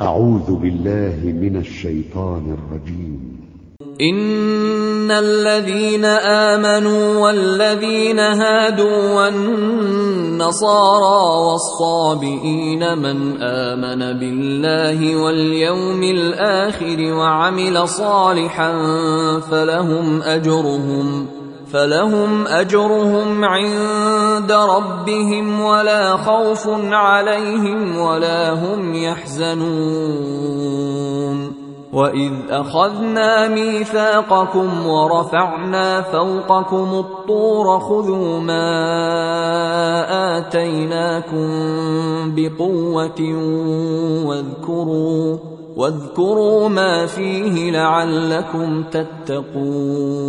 أعوذ بالله من الشيطان الرجيم. إن الذين آمنوا والذين هادوا والنصارى والصابئين من آمن بالله واليوم الآخر وعمل صالحا فلهم أجرهم فلهم أجرهم عند ربهم ولا خوف عليهم ولا هم يحزنون. وإذ أخذنا ميثاقكم ورفعنا فوقكم الطور خذوا ما آتيناكم بقوة واذكروا واذكروا ما فيه لعلكم تتقون.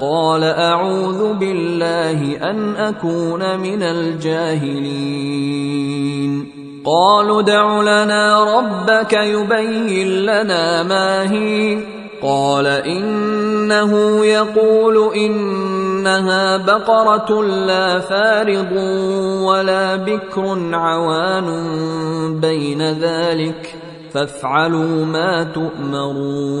قال أعوذ بالله أن أكون من الجاهلين. قالوا ادع لنا ربك يبين لنا ما هي. قال إنه يقول إنها بقرة لا فارض ولا بكر عوان بين ذلك. فافعلوا ما تؤمرون.